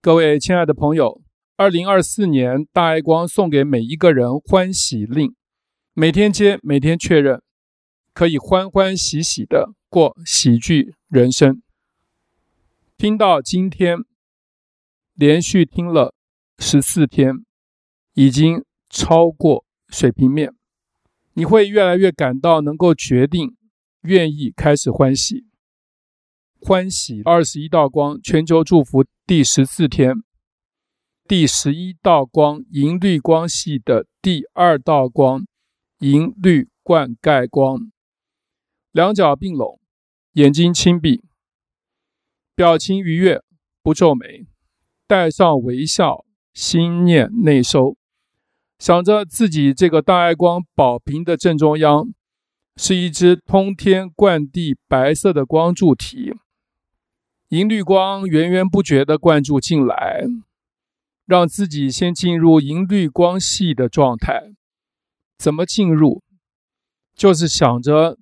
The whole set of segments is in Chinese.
各位亲爱的朋友，二零二四年大爱光送给每一个人欢喜令，每天接，每天确认，可以欢欢喜喜的过喜剧人生。听到今天，连续听了十四天，已经超过水平面，你会越来越感到能够决定，愿意开始欢喜。欢喜二十一道光全球祝福第十四天，第十一道光银绿光系的第二道光银绿灌溉光，两脚并拢，眼睛轻闭，表情愉悦，不皱眉，带上微笑，心念内收，想着自己这个大爱光宝瓶的正中央是一只通天灌地白色的光柱体。银绿光源源不绝地灌注进来，让自己先进入银绿光系的状态。怎么进入？就是想着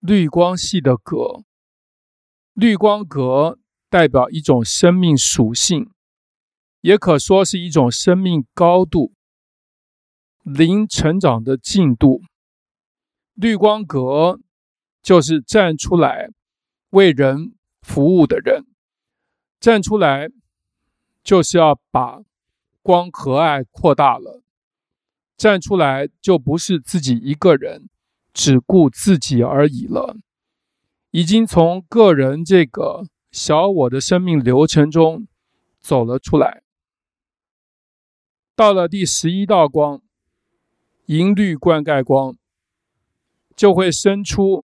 绿光系的格，绿光格代表一种生命属性，也可说是一种生命高度、零成长的进度。绿光格就是站出来为人。服务的人站出来，就是要把光和爱扩大了。站出来就不是自己一个人，只顾自己而已了。已经从个人这个小我的生命流程中走了出来。到了第十一道光，银绿灌溉光，就会生出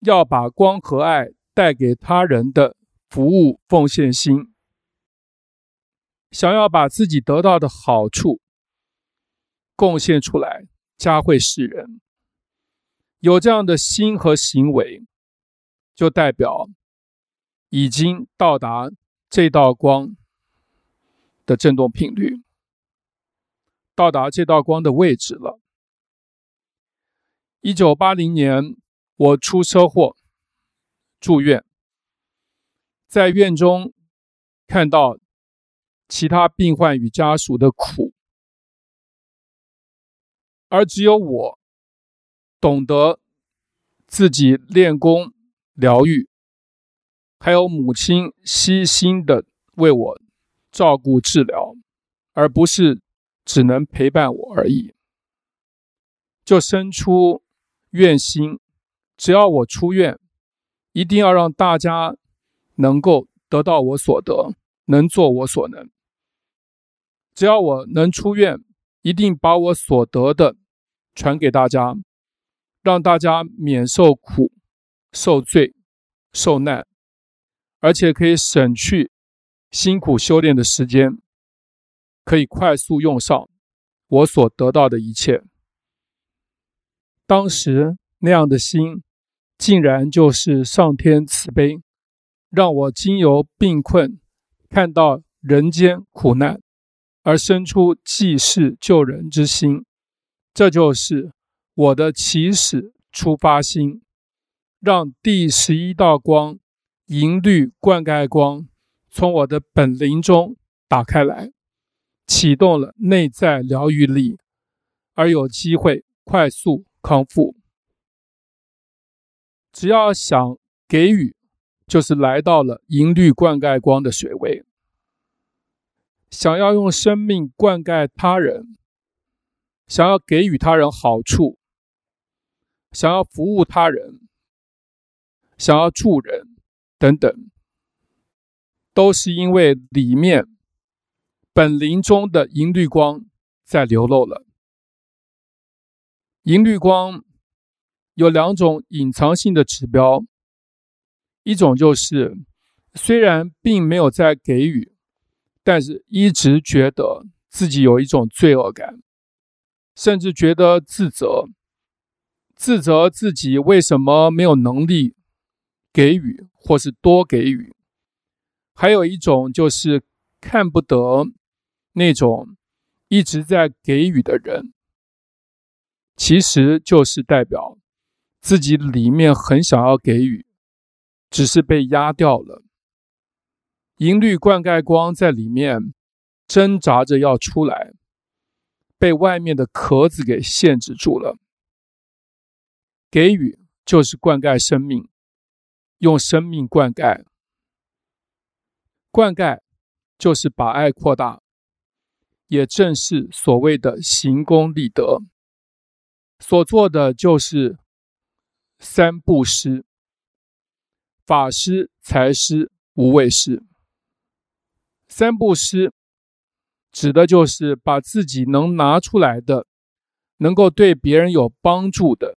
要把光和爱。带给他人的服务奉献心，想要把自己得到的好处贡献出来，嘉惠世人。有这样的心和行为，就代表已经到达这道光的振动频率，到达这道光的位置了。一九八零年，我出车祸。住院，在院中看到其他病患与家属的苦，而只有我懂得自己练功疗愈，还有母亲悉心的为我照顾治疗，而不是只能陪伴我而已，就生出愿心，只要我出院。一定要让大家能够得到我所得，能做我所能。只要我能出院，一定把我所得的传给大家，让大家免受苦、受罪、受难，而且可以省去辛苦修炼的时间，可以快速用上我所得到的一切。当时那样的心。竟然就是上天慈悲，让我经由病困看到人间苦难，而生出济世救人之心。这就是我的起始出发心，让第十一道光银绿灌溉光从我的本灵中打开来，启动了内在疗愈力，而有机会快速康复。只要想给予，就是来到了银绿灌溉光的水位。想要用生命灌溉他人，想要给予他人好处，想要服务他人，想要助人等等，都是因为里面本灵中的银绿光在流露了。银绿光。有两种隐藏性的指标，一种就是虽然并没有在给予，但是一直觉得自己有一种罪恶感，甚至觉得自责，自责自己为什么没有能力给予或是多给予。还有一种就是看不得那种一直在给予的人，其实就是代表。自己里面很想要给予，只是被压掉了。银绿灌溉光在里面挣扎着要出来，被外面的壳子给限制住了。给予就是灌溉生命，用生命灌溉。灌溉就是把爱扩大，也正是所谓的行功立德。所做的就是三布施：法施、财施、无畏施。三布施指的就是把自己能拿出来的，能够对别人有帮助的，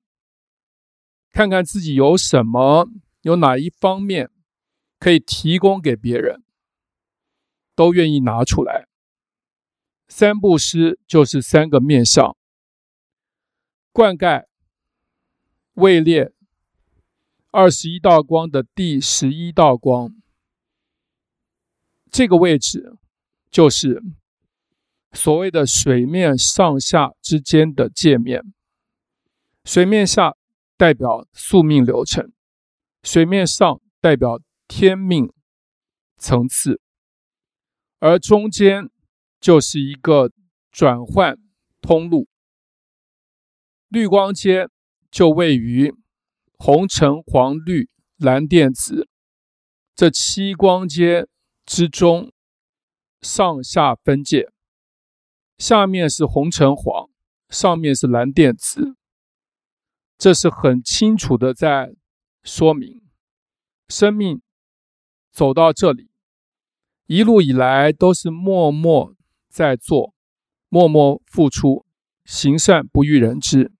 看看自己有什么，有哪一方面可以提供给别人，都愿意拿出来。三布施就是三个面向：灌溉、位列二十一道光的第十一道光。这个位置就是所谓的水面上下之间的界面。水面下代表宿命流程，水面上代表天命层次，而中间就是一个转换通路。绿光阶就位于红、橙、黄、绿、蓝、靛、紫这七光阶。之中，上下分界，下面是红橙黄，上面是蓝靛紫，这是很清楚的在说明，生命走到这里，一路以来都是默默在做，默默付出，行善不欲人知，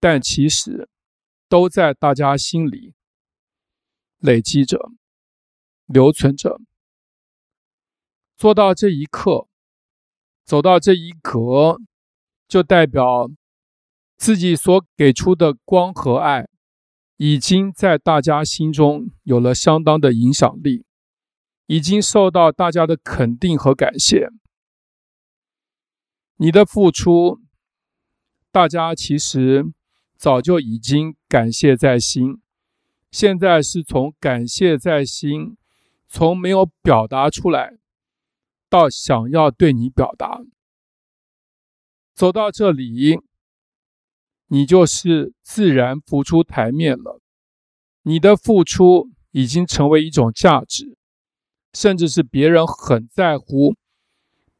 但其实都在大家心里累积着。留存着，做到这一刻，走到这一格，就代表自己所给出的光和爱，已经在大家心中有了相当的影响力，已经受到大家的肯定和感谢。你的付出，大家其实早就已经感谢在心，现在是从感谢在心。从没有表达出来，到想要对你表达，走到这里，你就是自然浮出台面了。你的付出已经成为一种价值，甚至是别人很在乎、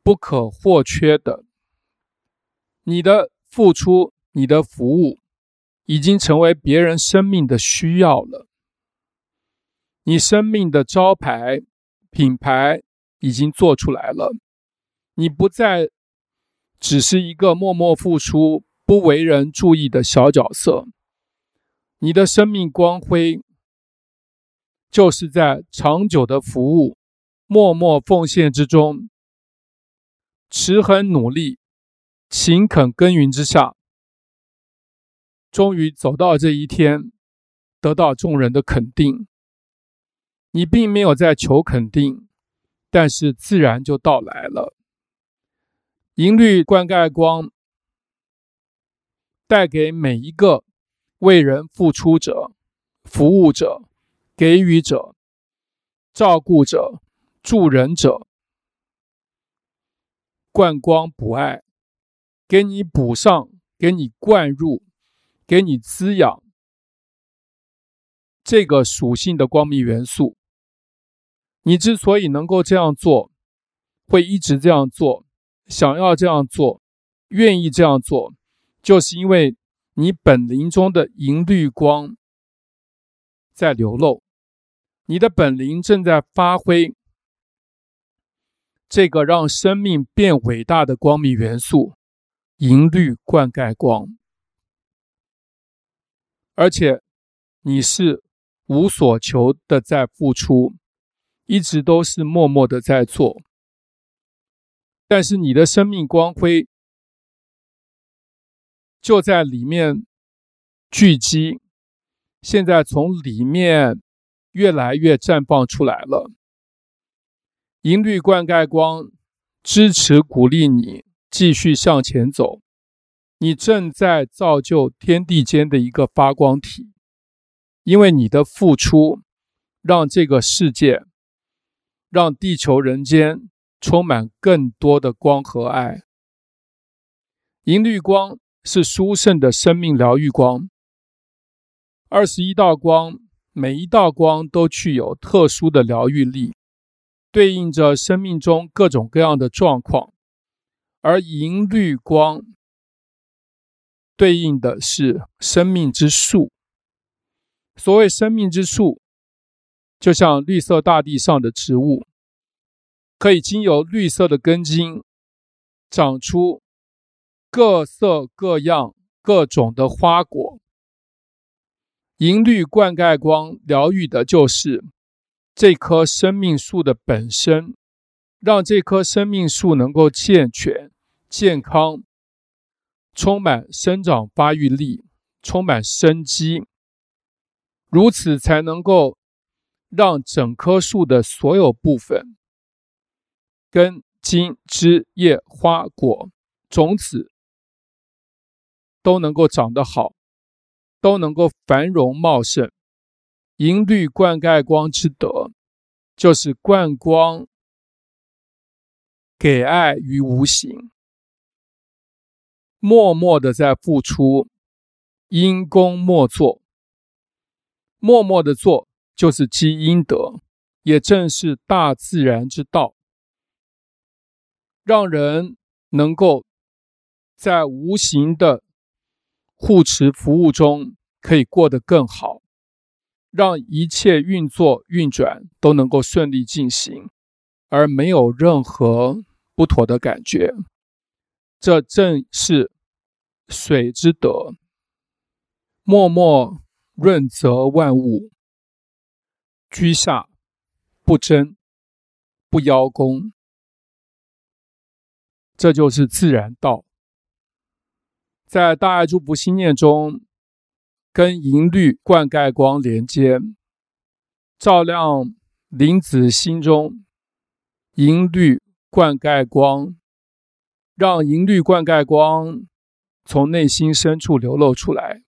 不可或缺的。你的付出、你的服务，已经成为别人生命的需要了。你生命的招牌品牌已经做出来了，你不再只是一个默默付出、不为人注意的小角色，你的生命光辉就是在长久的服务、默默奉献之中，持恒努力、勤恳耕耘之下，终于走到这一天，得到众人的肯定。你并没有在求肯定，但是自然就到来了。银绿灌溉光带给每一个为人付出者、服务者、给予者、照顾者、助人者，灌光补爱，给你补上，给你灌入，给你滋养这个属性的光明元素。你之所以能够这样做，会一直这样做，想要这样做，愿意这样做，就是因为你本灵中的银绿光在流露，你的本灵正在发挥这个让生命变伟大的光明元素——银绿灌溉光，而且你是无所求的在付出。一直都是默默的在做，但是你的生命光辉就在里面聚集，现在从里面越来越绽放出来了。银绿灌溉光支持鼓励你继续向前走，你正在造就天地间的一个发光体，因为你的付出让这个世界。让地球人间充满更多的光和爱。银绿光是殊胜的生命疗愈光。二十一道光，每一道光都具有特殊的疗愈力，对应着生命中各种各样的状况。而银绿光对应的是生命之树。所谓生命之树，就像绿色大地上的植物，可以经由绿色的根茎长出各色各样、各种的花果。银绿灌溉光疗愈的就是这棵生命树的本身，让这棵生命树能够健全、健康，充满生长发育力，充满生机。如此才能够让整棵树的所有部分，根、茎、枝、叶、花、果、种子，都能够长得好，都能够繁荣茂盛。银绿灌溉光之德，就是灌光给爱于无形，默默的在付出，因功莫作。默默的做，就是积阴德，也正是大自然之道，让人能够在无形的护持服务中，可以过得更好，让一切运作运转都能够顺利进行，而没有任何不妥的感觉。这正是水之德，默默。润泽万物，居下不争，不邀功，这就是自然道。在大爱祝福心念中，跟银绿灌溉光连接，照亮林子心中银绿灌溉光，让银绿灌溉光从内心深处流露出来。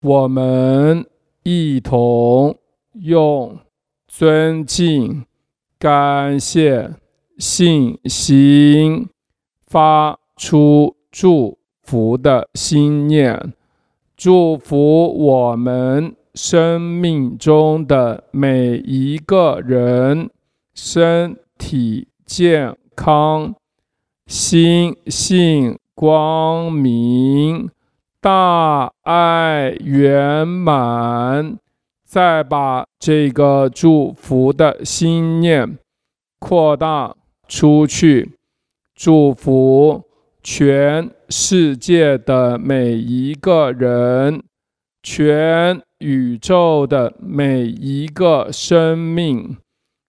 我们一同用尊敬、感谢、信心，发出祝福的心念，祝福我们生命中的每一个人身体健康，心性光明。大爱圆满，再把这个祝福的心念扩大出去，祝福全世界的每一个人，全宇宙的每一个生命。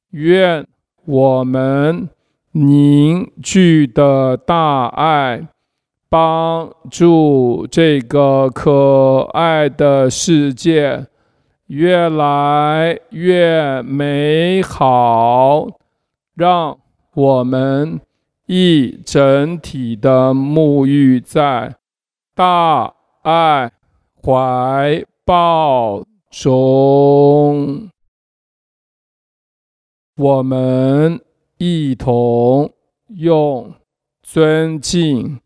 愿我们凝聚的大爱。帮助这个可爱的世界越来越美好，让我们一整体的沐浴在大爱怀抱中，我们一同用尊敬。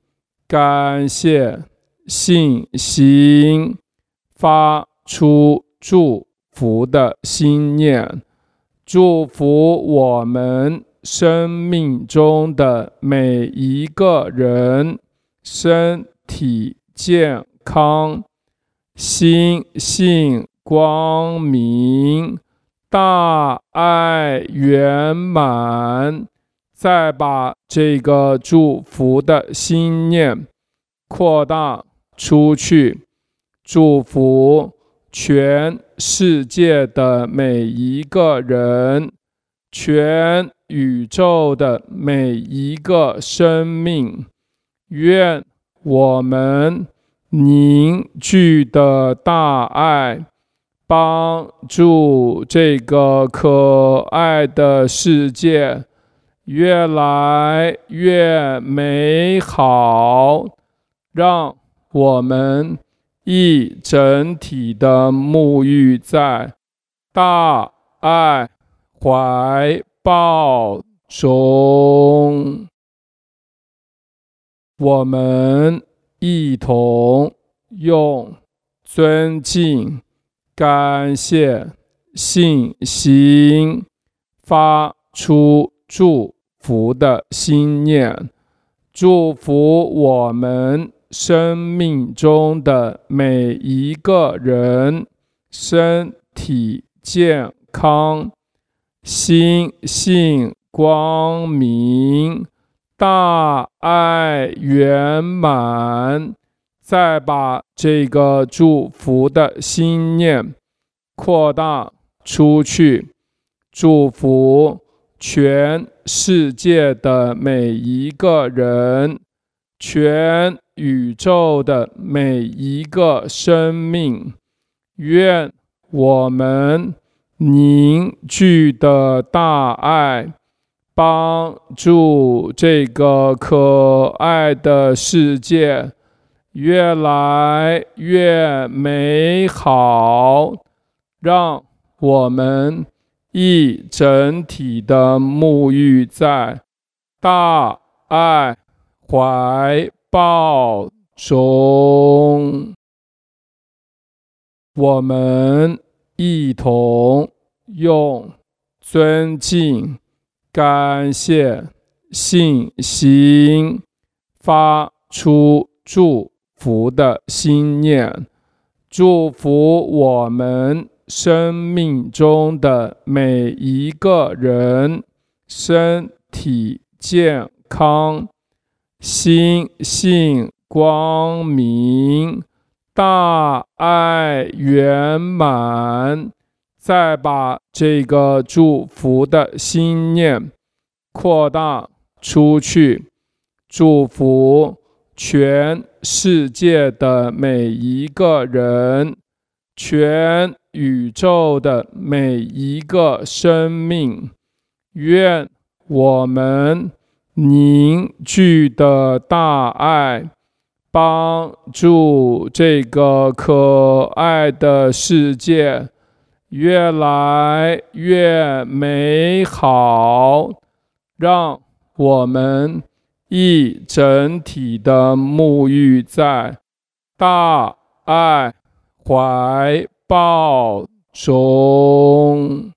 感谢信心，发出祝福的心念，祝福我们生命中的每一个人身体健康，心性光明，大爱圆满。再把这个祝福的心念扩大出去，祝福全世界的每一个人，全宇宙的每一个生命。愿我们凝聚的大爱，帮助这个可爱的世界。越来越美好，让我们一整体的沐浴在大爱怀抱中，我们一同用尊敬、感谢、信心发出祝福的心念，祝福我们生命中的每一个人身体健康，心性光明，大爱圆满。再把这个祝福的心念扩大出去，祝福全世界的每一个人，全宇宙的每一个生命。愿我们。凝聚的大爱，帮助这个可爱的世界越来越美好，让我们一整体的沐浴在大爱怀抱中，我们一同。用尊敬、感谢、信心发出祝福的心念，祝福我们生命中的每一个人身体健康、心性光明、大爱圆满。再把这个祝福的心念扩大出去，祝福全世界的每一个人，全宇宙的每一个生命。愿我们凝聚的大爱，帮助这个可爱的世界。越来越美好，让我们一整体的沐浴在大爱怀抱中。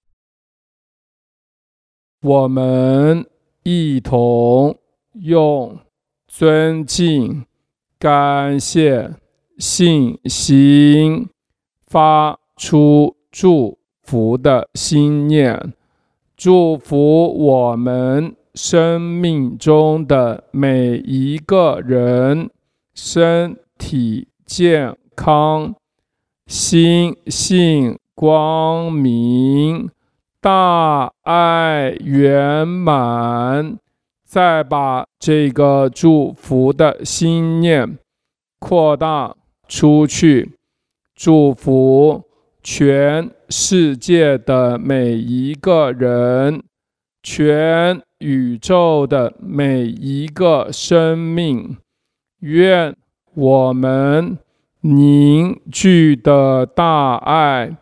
我们一同用尊敬、感谢、信心发出。祝福的心念，祝福我们生命中的每一个人身体健康，心性光明，大爱圆满。再把这个祝福的心念扩大出去，祝福。全世界的每一个人，全宇宙的每一个生命，愿我们凝聚的大爱，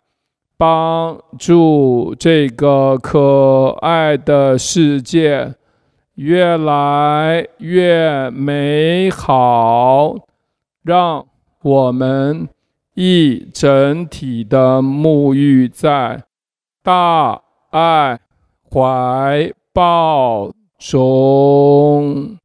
帮助这个可爱的世界越来越美好，让我们。一整体的沐浴在大爱怀报中。